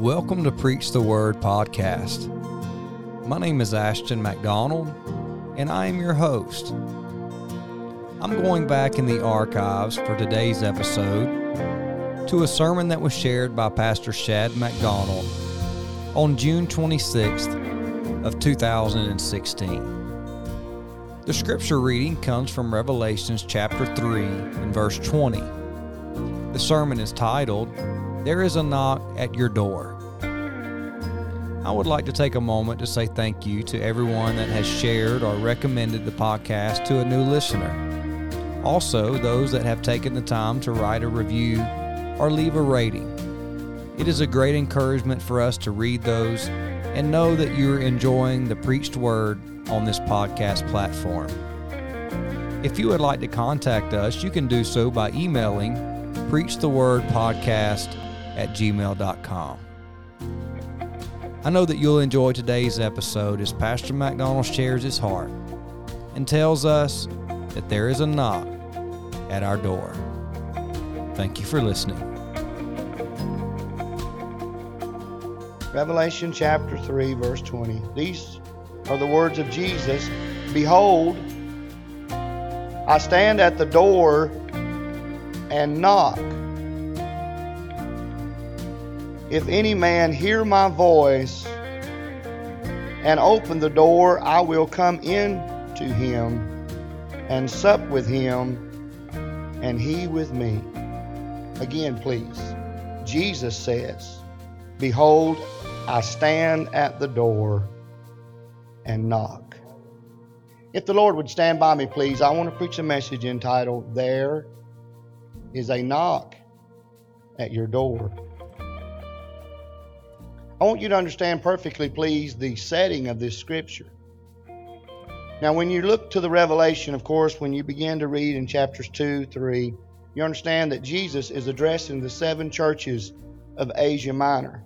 Welcome to Preach the Word podcast. My name is Ashton MacDonald, and I am your host. I'm going back in the archives for today's episode to a sermon that was shared by Pastor Shad McDonald on June 26th of 2016. The scripture reading comes from Revelations chapter 3 and verse 20. The sermon is titled, There is a Knock at Your Door. I would like to take a moment to say thank you to everyone that has shared or recommended the podcast to a new listener. Also, those that have taken the time to write a review or leave a rating. It is a great encouragement for us to read those and know that you're enjoying the preached word on this podcast platform. If you would like to contact us, you can do so by emailing preachthewordpodcast at gmail.com. I know that you'll enjoy today's episode as Pastor McDonald shares his heart and tells us that there is a knock at our door. Thank you for listening. Revelation chapter 3, verse 20. These are the words of Jesus Behold, I stand at the door and knock. If any man hear my voice and open the door, I will come in to him and sup with him and he with me. Again, please. Jesus says, Behold, I stand at the door and knock. If the Lord would stand by me, please, I want to preach a message entitled, There is a knock at your door. I want you to understand perfectly, please, the setting of this scripture. Now, when you look to the Revelation, of course, when you begin to read in chapters 2, 3, you understand that Jesus is addressing the seven churches of Asia Minor.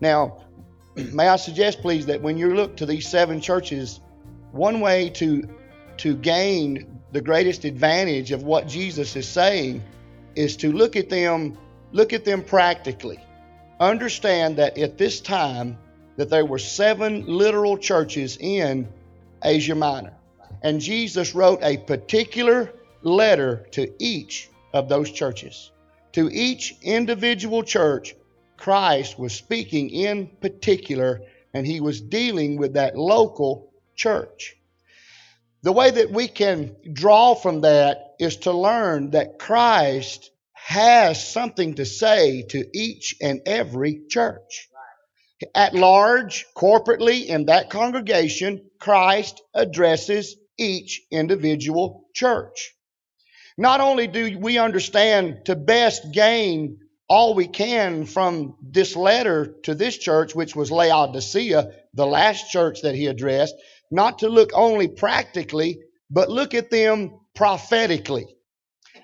Now, may I suggest, please, that when you look to these seven churches, one way to, to gain the greatest advantage of what Jesus is saying is to look at them look at them practically understand that at this time that there were seven literal churches in asia minor. And jesus wrote a particular letter to each of those churches. To each individual church christ was speaking in particular and he was dealing with that local church. The way that we can draw from that is to learn that Christ has something to say to each and every church. At large, corporately, in that congregation, Christ addresses each individual church. Not only do we understand to best gain all we can from this letter to this church, which was Laodicea, the last church that he addressed, not to look only practically, but look at them prophetically.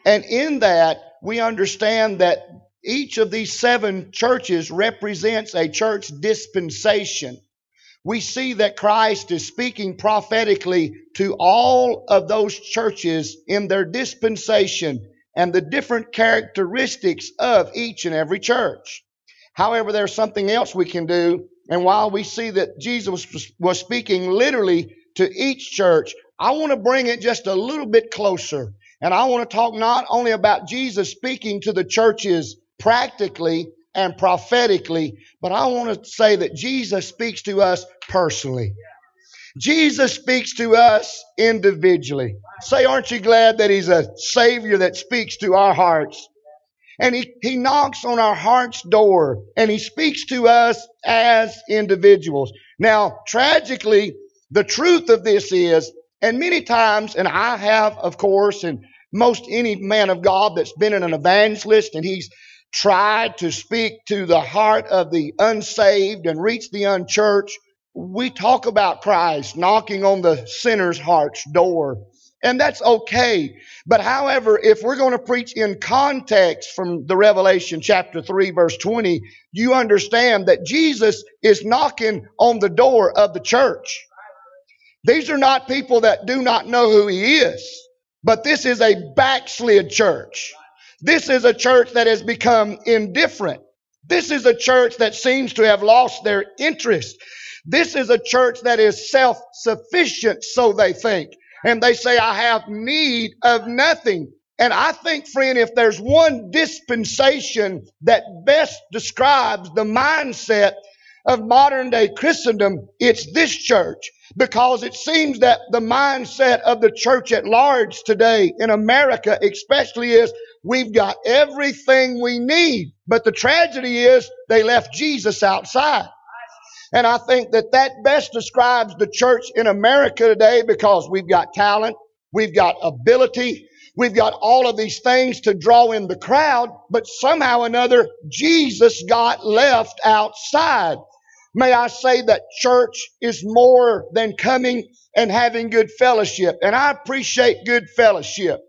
And in that, we understand that each of these seven churches represents a church dispensation. We see that Christ is speaking prophetically to all of those churches in their dispensation and the different characteristics of each and every church. However, there's something else we can do and while we see that Jesus was speaking literally to each church, I want to bring it just a little bit closer. And I want to talk not only about Jesus speaking to the churches practically and prophetically, but I want to say that Jesus speaks to us personally. Jesus speaks to us individually. Say, aren't you glad that He's a Savior that speaks to our hearts? And he, he knocks on our heart's door and he speaks to us as individuals. Now, tragically, the truth of this is, and many times, and I have, of course, and most any man of God that's been in an evangelist and he's tried to speak to the heart of the unsaved and reach the unchurched, we talk about Christ knocking on the sinner's heart's door. And that's okay. But however, if we're going to preach in context from the Revelation chapter 3 verse 20, you understand that Jesus is knocking on the door of the church. These are not people that do not know who he is, but this is a backslid church. This is a church that has become indifferent. This is a church that seems to have lost their interest. This is a church that is self sufficient, so they think. And they say, I have need of nothing. And I think, friend, if there's one dispensation that best describes the mindset of modern day Christendom, it's this church. Because it seems that the mindset of the church at large today in America, especially, is we've got everything we need. But the tragedy is they left Jesus outside. And I think that that best describes the church in America today because we've got talent, we've got ability, we've got all of these things to draw in the crowd, but somehow or another, Jesus got left outside. May I say that church is more than coming and having good fellowship. And I appreciate good fellowship.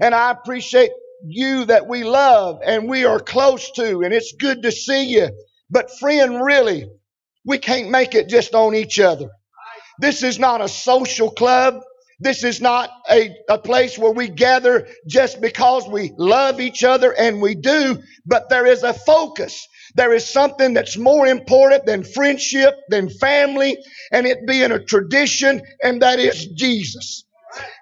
And I appreciate you that we love and we are close to, and it's good to see you. But friend, really, we can't make it just on each other. This is not a social club. This is not a, a place where we gather just because we love each other and we do, but there is a focus. There is something that's more important than friendship, than family, and it being a tradition, and that is Jesus.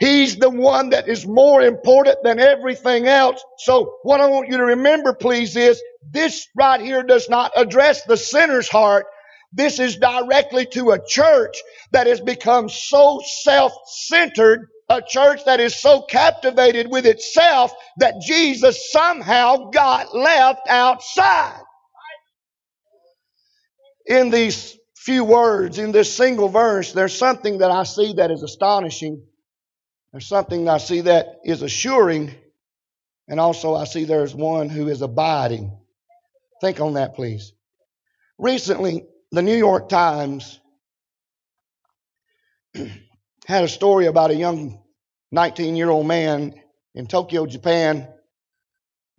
He's the one that is more important than everything else. So what I want you to remember, please, is this right here does not address the sinner's heart. This is directly to a church that has become so self-centered, a church that is so captivated with itself that Jesus somehow got left outside. In these few words, in this single verse, there's something that I see that is astonishing. There's something I see that is assuring. And also I see there's one who is abiding. Think on that, please. Recently, the New York Times had a story about a young 19 year old man in Tokyo, Japan.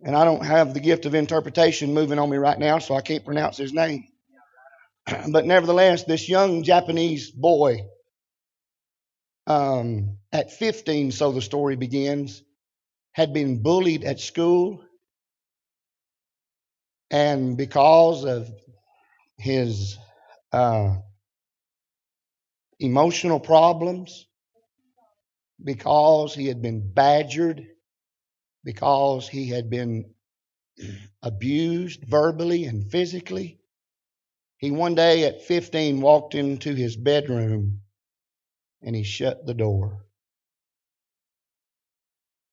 And I don't have the gift of interpretation moving on me right now, so I can't pronounce his name. but nevertheless, this young Japanese boy, um, at 15, so the story begins, had been bullied at school. And because of his uh, emotional problems, because he had been badgered, because he had been abused verbally and physically. He one day at 15 walked into his bedroom and he shut the door.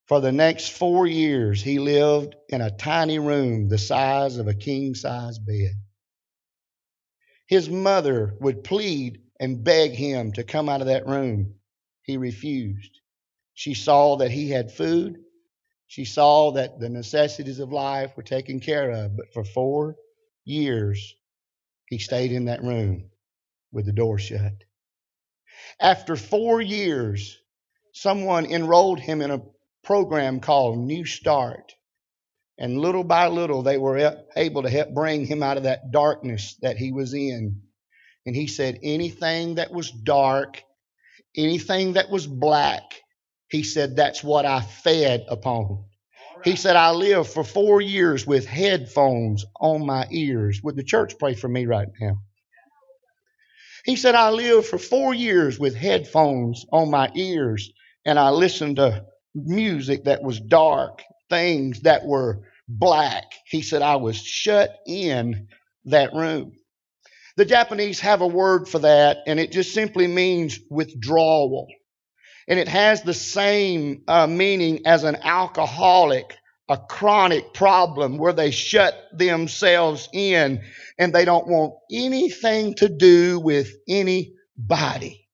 For the next four years, he lived in a tiny room the size of a king size bed. His mother would plead and beg him to come out of that room. He refused. She saw that he had food. She saw that the necessities of life were taken care of. But for four years, he stayed in that room with the door shut. After four years, someone enrolled him in a program called New Start. And little by little, they were able to help bring him out of that darkness that he was in. And he said, anything that was dark, anything that was black, he said, that's what I fed upon. He said, I lived for four years with headphones on my ears. Would the church pray for me right now? He said, I lived for four years with headphones on my ears and I listened to music that was dark things that were black. He said, I was shut in that room. The Japanese have a word for that, and it just simply means withdrawal. And it has the same uh, meaning as an alcoholic, a chronic problem where they shut themselves in and they don't want anything to do with anybody.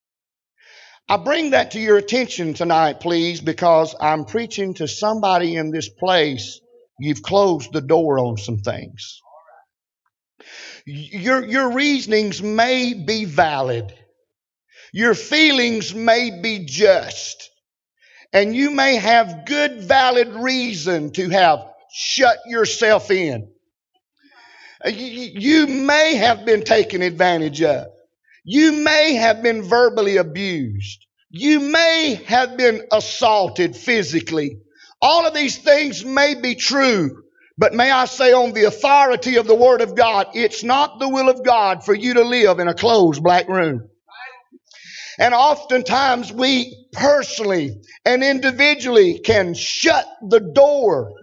I bring that to your attention tonight, please, because I'm preaching to somebody in this place. You've closed the door on some things. Your, your reasonings may be valid. Your feelings may be just. And you may have good, valid reason to have shut yourself in. Uh, you may have been taken advantage of. You may have been verbally abused. You may have been assaulted physically. All of these things may be true, But may I say, on the authority of the Word of God, it's not the will of God for you to live in a closed black room. And oftentimes we personally and individually can shut the door.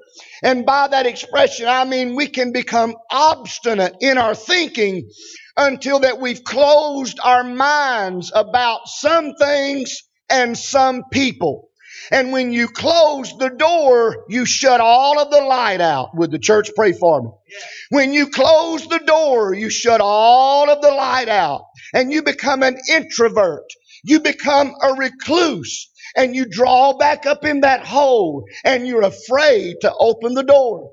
And by that expression, I mean we can become obstinate in our thinking until that we've closed our minds about some things and some people. And when you close the door, you shut all of the light out. Would the church pray for me? When you close the door, you shut all of the light out and you become an introvert. You become a recluse and you draw back up in that hole and you're afraid to open the door.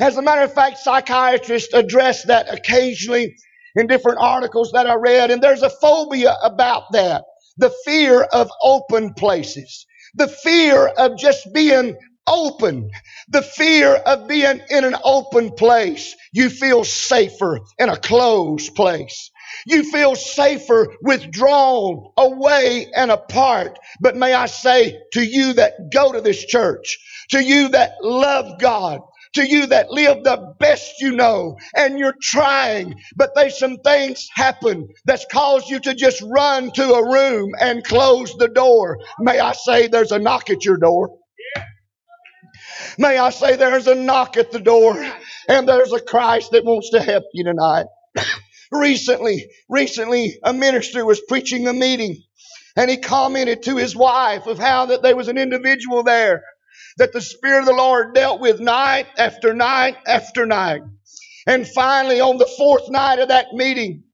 As a matter of fact, psychiatrists address that occasionally in different articles that I read, and there's a phobia about that. The fear of open places. The fear of just being open. The fear of being in an open place. You feel safer in a closed place. You feel safer withdrawn, away and apart. But may I say to you that go to this church, to you that love God, to you that live the best you know and you're trying, but there's some things happen that's caused you to just run to a room and close the door. May I say there's a knock at your door? May I say there's a knock at the door and there's a Christ that wants to help you tonight. Recently, recently a minister was preaching a meeting and he commented to his wife of how that there was an individual there that the Spirit of the Lord dealt with night after night after night. And finally, on the fourth night of that meeting,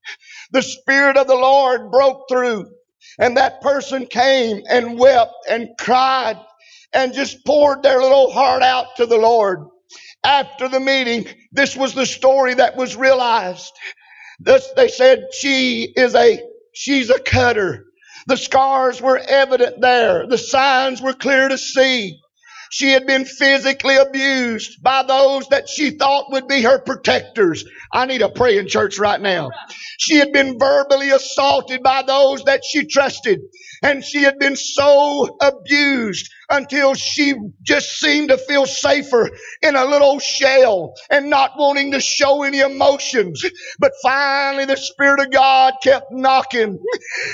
the Spirit of the Lord broke through, and that person came and wept and cried and just poured their little heart out to the Lord. After the meeting, this was the story that was realized. This, they said she is a, she's a cutter. The scars were evident there. The signs were clear to see. She had been physically abused by those that she thought would be her protectors. I need a praying church right now. She had been verbally assaulted by those that she trusted. And she had been so abused until she just seemed to feel safer in a little shell and not wanting to show any emotions. But finally the Spirit of God kept knocking.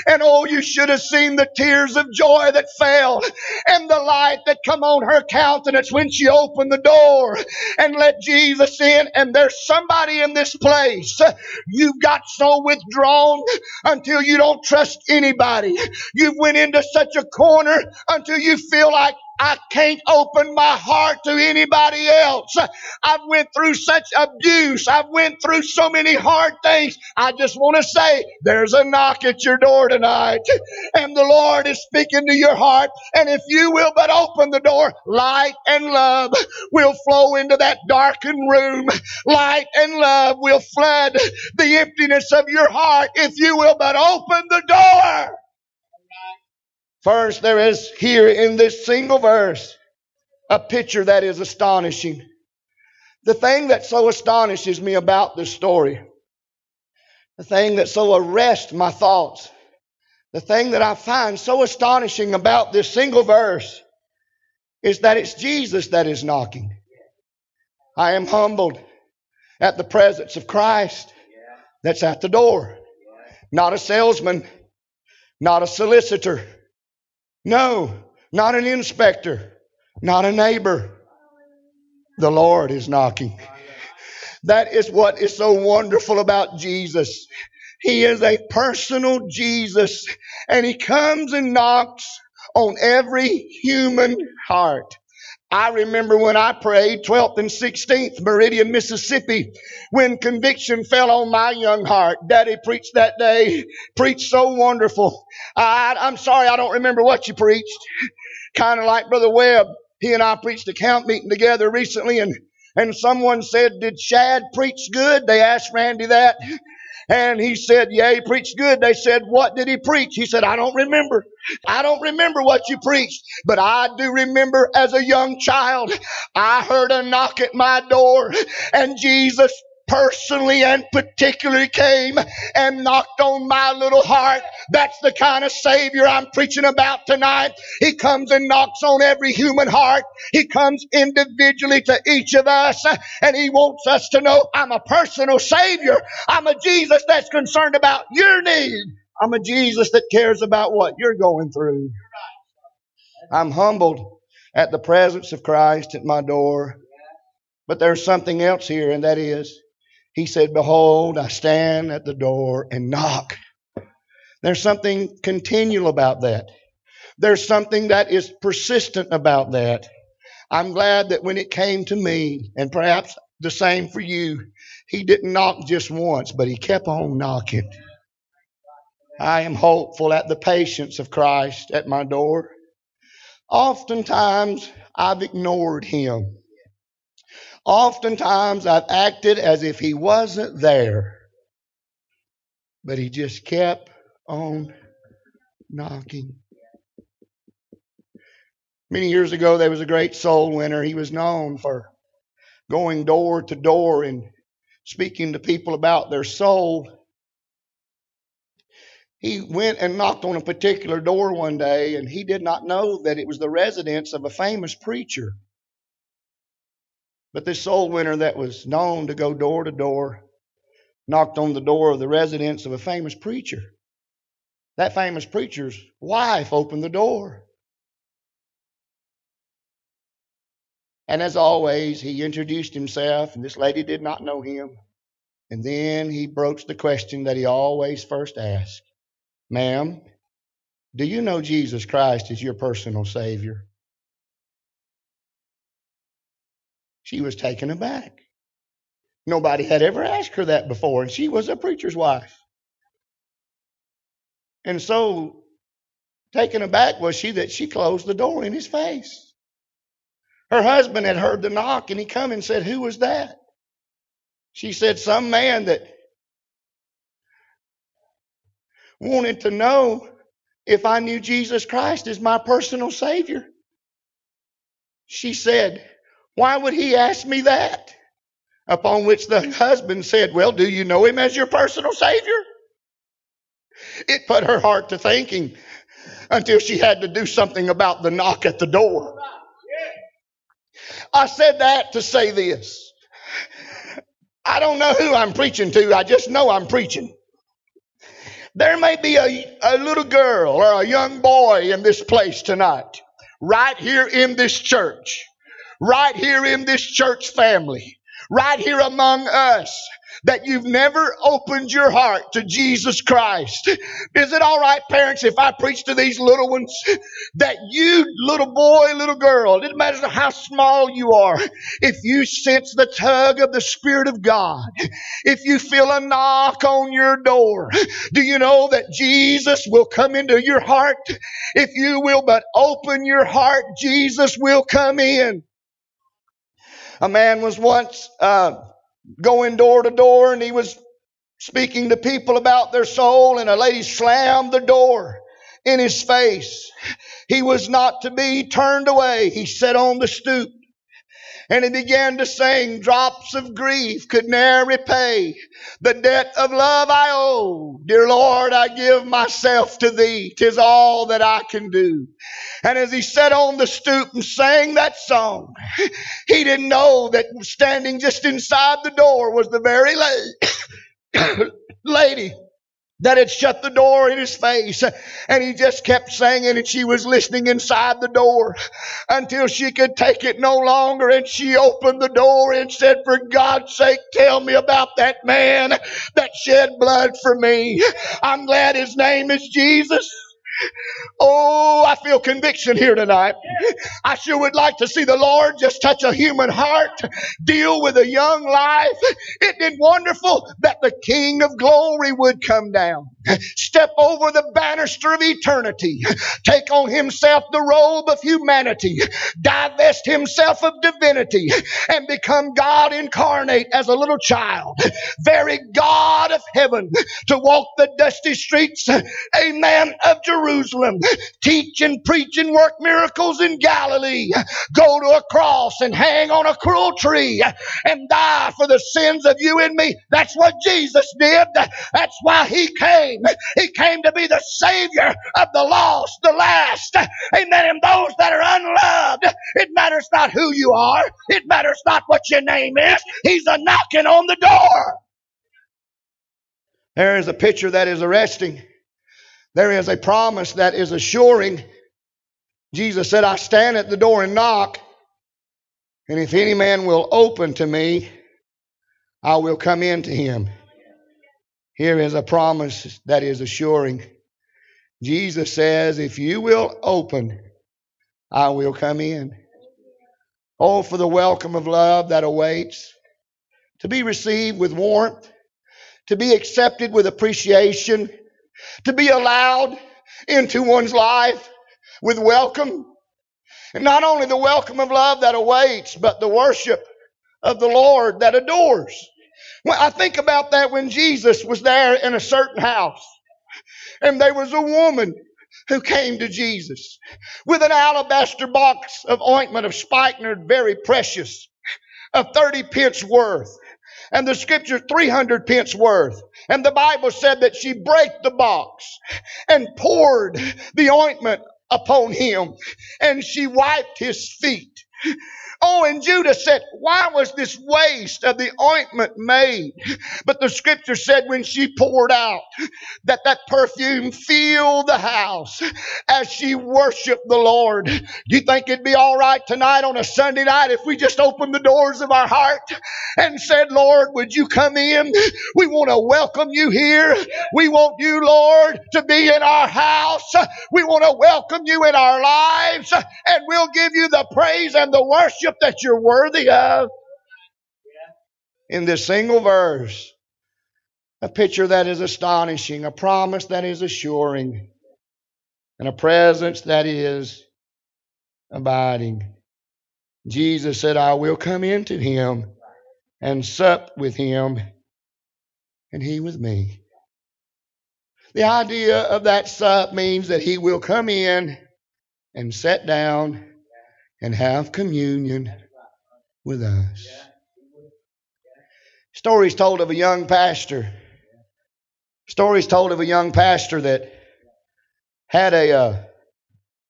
And oh, you should have seen the tears of joy that fell and the light that come on her countenance when she opened the door and let Jesus in. And there's somebody in this place. You've got so withdrawn until you don't trust anybody. You've went into such a corner until you feel like I can't open my heart to anybody else. I've went through such abuse. I've went through so many hard things. I just want to say there's a knock at your door tonight and the Lord is speaking to your heart. And if you will but open the door, light and love will flow into that darkened room. Light and love will flood the emptiness of your heart if you will but open the door. First, there is here in this single verse a picture that is astonishing. The thing that so astonishes me about this story, the thing that so arrests my thoughts, the thing that I find so astonishing about this single verse is that it's Jesus that is knocking. I am humbled at the presence of Christ that's at the door. Not a salesman, not a solicitor no, not an inspector, not a neighbor. The Lord is knocking. That is what is so wonderful about Jesus. He is a personal Jesus and he comes and knocks on every human heart. I remember when I prayed 12th and 16th Meridian, Mississippi, when conviction fell on my young heart. Daddy preached that day, preached so wonderful. I, I'm sorry I don't remember what you preached. Kind of like Brother Webb. He and I preached a camp meeting together recently and and someone said, Did Shad preach good? They asked Randy that. And he said, Yeah, he preached good. They said, What did he preach? He said, I don't remember. I don't remember what you preached, but I do remember as a young child, I heard a knock at my door and Jesus personally and particularly came and knocked on my little heart. That's the kind of Savior I'm preaching about tonight. He comes and knocks on every human heart. He comes individually to each of us and He wants us to know I'm a personal Savior. I'm a Jesus that's concerned about your need. I'm a Jesus that cares about what you're going through. I'm humbled at the presence of Christ at my door. But there's something else here, and that is, He said, Behold, I stand at the door and knock. There's something continual about that. There's something that is persistent about that. I'm glad that when it came to me, and perhaps the same for you, He didn't knock just once, but He kept on knocking. I am hopeful at the patience of Christ at my door. Oftentimes, I've ignored him. Oftentimes, I've acted as if he wasn't there. But he just kept on knocking. Many years ago, there was a great soul winner. He was known for going door to door and speaking to people about their soul he went and knocked on a particular door one day, and he did not know that it was the residence of a famous preacher. But this soul winner that was known to go door to door knocked on the door of the residence of a famous preacher. That famous preacher's wife opened the door. And as always, he introduced himself, and this lady did not know him. And then he broached the question that he always first asked Ma'am, do you know Jesus Christ is your personal Savior? She was taken aback. Nobody had ever asked her that before, and she was a preacher's wife. And so, taken aback was she that she closed the door in his face. Her husband had heard the knock, and he come and said, Who was that? She said, Some man that wanted to know if I knew Jesus Christ as my personal Savior. She said, Why would he ask me that? Upon which the husband said, Well, do you know him as your personal Savior? It put her heart to thinking until she had to do something about the knock at the door. I said that to say this. I don't know who I'm preaching to, I just know I'm preaching. There may be a, a little girl or a young boy in this place tonight, right here in this church, right here in this church family, right here among us that you've never opened your heart to Jesus Christ. Is it all right, parents, if I preach to these little ones that you, little boy, little girl, it doesn't matter how small you are, if you sense the tug of the Spirit of God, if you feel a knock on your door, do you know that Jesus will come into your heart? If you will but open your heart, Jesus will come in. A man was once, uh, going door to door and he was speaking to people about their soul and a lady slammed the door in his face. He was not to be turned away. He sat on the stoop and he began to sing, drops of grief could ne'er repay the debt of love I owe. Dear Lord, I give myself to thee. Tis all that I can do. And as he sat on the stoop and sang that song, he didn't know that standing just inside the door was the very lady that had shut the door in his face. And he just kept singing and she was listening inside the door until she could take it no longer. And she opened the door and said, for God's sake, tell me about that man that shed blood for me. I'm glad his name is Jesus. Oh, I feel conviction here tonight. I sure would like to see the Lord just touch a human heart, deal with a young life. Isn't it wonderful that the King of glory would come down, step over the banister of eternity, take on himself the robe of humanity, divest himself of divinity, and become God incarnate as a little child, very God of heaven, to walk the dusty streets, amen, of Jerusalem teach and preach and work miracles in Galilee, go to a cross and hang on a cruel tree and die for the sins of you and me. That's what Jesus did. That's why he came. He came to be the Savior of the lost, the last. Amen. And those that are unloved. It matters not who you are. It matters not what your name is. He's a knocking on the door. There is a picture that is arresting. There is a promise that is assuring. Jesus said, I stand at the door and knock, and if any man will open to me, I will come in to him. Here is a promise that is assuring. Jesus says, If you will open, I will come in. Oh, for the welcome of love that awaits, to be received with warmth, to be accepted with appreciation, to be allowed into one's life with welcome. And not only the welcome of love that awaits, but the worship of the Lord that adores. Well, I think about that when Jesus was there in a certain house and there was a woman who came to Jesus with an alabaster box of ointment of spikenard, very precious, of 30 pence worth. And the scripture 300 pence worth. And the Bible said that she brake the box and poured the ointment upon him and she wiped his feet. Oh, and Judah said, Why was this waste of the ointment made? But the scripture said when she poured out, that that perfume filled the house as she worshiped the Lord. Do you think it'd be all right tonight on a Sunday night if we just opened the doors of our heart and said, Lord, would you come in? We want to welcome you here. We want you, Lord, to be in our house. We want to welcome you in our lives and we'll give you the praise and the worship that you're worthy of. In this single verse, a picture that is astonishing, a promise that is assuring, and a presence that is abiding. Jesus said, I will come into him and sup with him, and he with me. The idea of that sup means that he will come in and sit down and have communion with us. Stories told of a young pastor. Stories told of a young pastor that had a uh,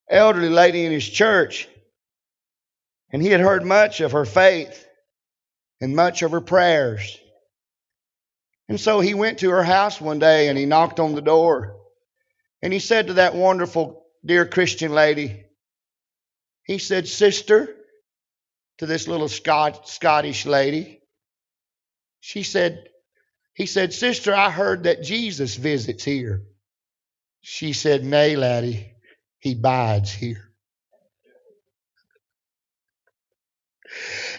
elderly lady in his church, and he had heard much of her faith and much of her prayers. And so he went to her house one day and he knocked on the door. And he said to that wonderful, dear Christian lady, he said, Sister, to this little Scot- Scottish lady. She said, He said, Sister, I heard that Jesus visits here. She said, Nay, laddie, he bides here.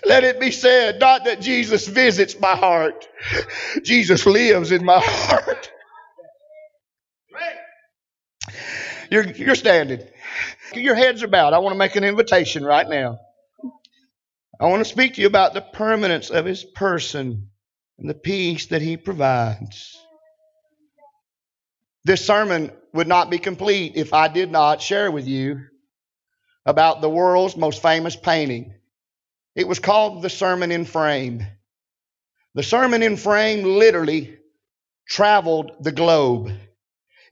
Let it be said, not that Jesus visits my heart, Jesus lives in my heart. You're, you're standing. Your heads are bowed. I want to make an invitation right now. I want to speak to you about the permanence of his person and the peace that he provides. This sermon would not be complete if I did not share with you about the world's most famous painting. It was called the Sermon in Frame. The Sermon in Frame literally traveled the globe.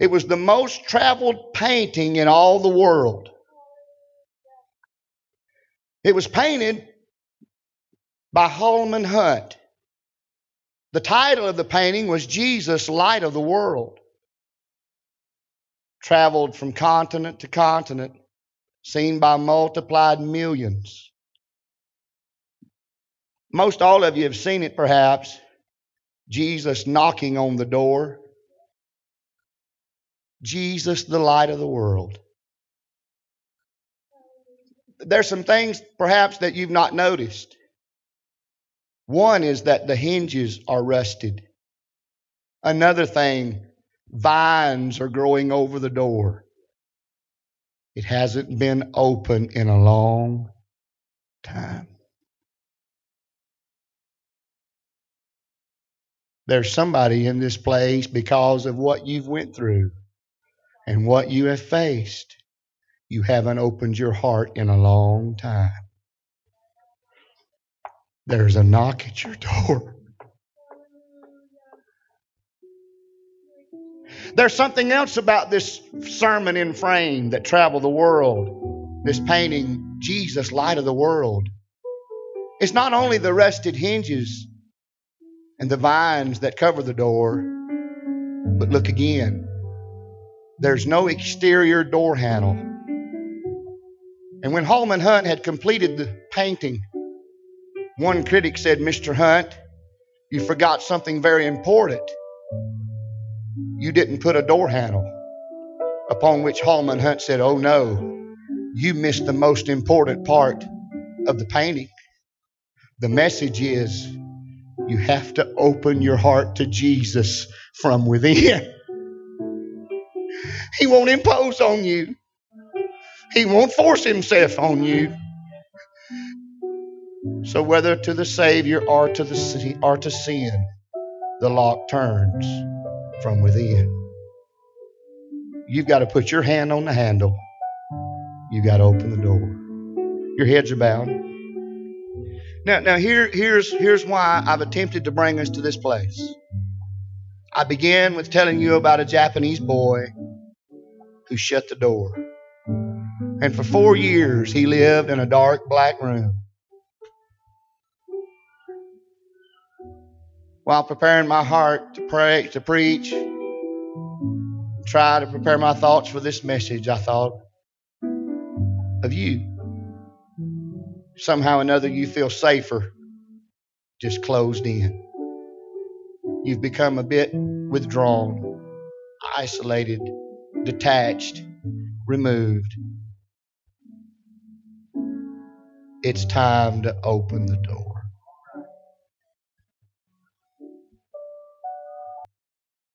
It was the most traveled painting in all the world. It was painted by Holman Hunt. The title of the painting was Jesus, Light of the World. Traveled from continent to continent, seen by multiplied millions. Most all of you have seen it, perhaps. Jesus knocking on the door. Jesus, the light of the world. There's some things perhaps that you've not noticed. One is that the hinges are rusted. Another thing, vines are growing over the door. It hasn't been open in a long time. There's somebody in this place because of what you've went through And what you have faced, you haven't opened your heart in a long time. There's a knock at your door. There's something else about this sermon in frame that traveled the world, this painting, Jesus, light of the world. It's not only the rusted hinges and the vines that cover the door, but look again. There's no exterior door handle. And when Holman Hunt had completed the painting, one critic said, Mr. Hunt, you forgot something very important you didn't put a door handle. Upon which Holman Hunt said, Oh no, you missed the most important part of the painting. The message is you have to open your heart to Jesus from within. He won't impose on you. He won't force himself on you. So whether to the Savior or to the or to sin, the lock turns from within. You've got to put your hand on the handle. You've got to open the door. Your heads are bowed. Now, now here, here's, here's why I've attempted to bring us to this place. I began with telling you about a Japanese boy who shut the door. And for four years, he lived in a dark black room. while preparing my heart to pray, to preach, try to prepare my thoughts for this message, I thought of you. Somehow or another, you feel safer just closed in. You've become a bit withdrawn, isolated, detached, removed. It's time to open the door.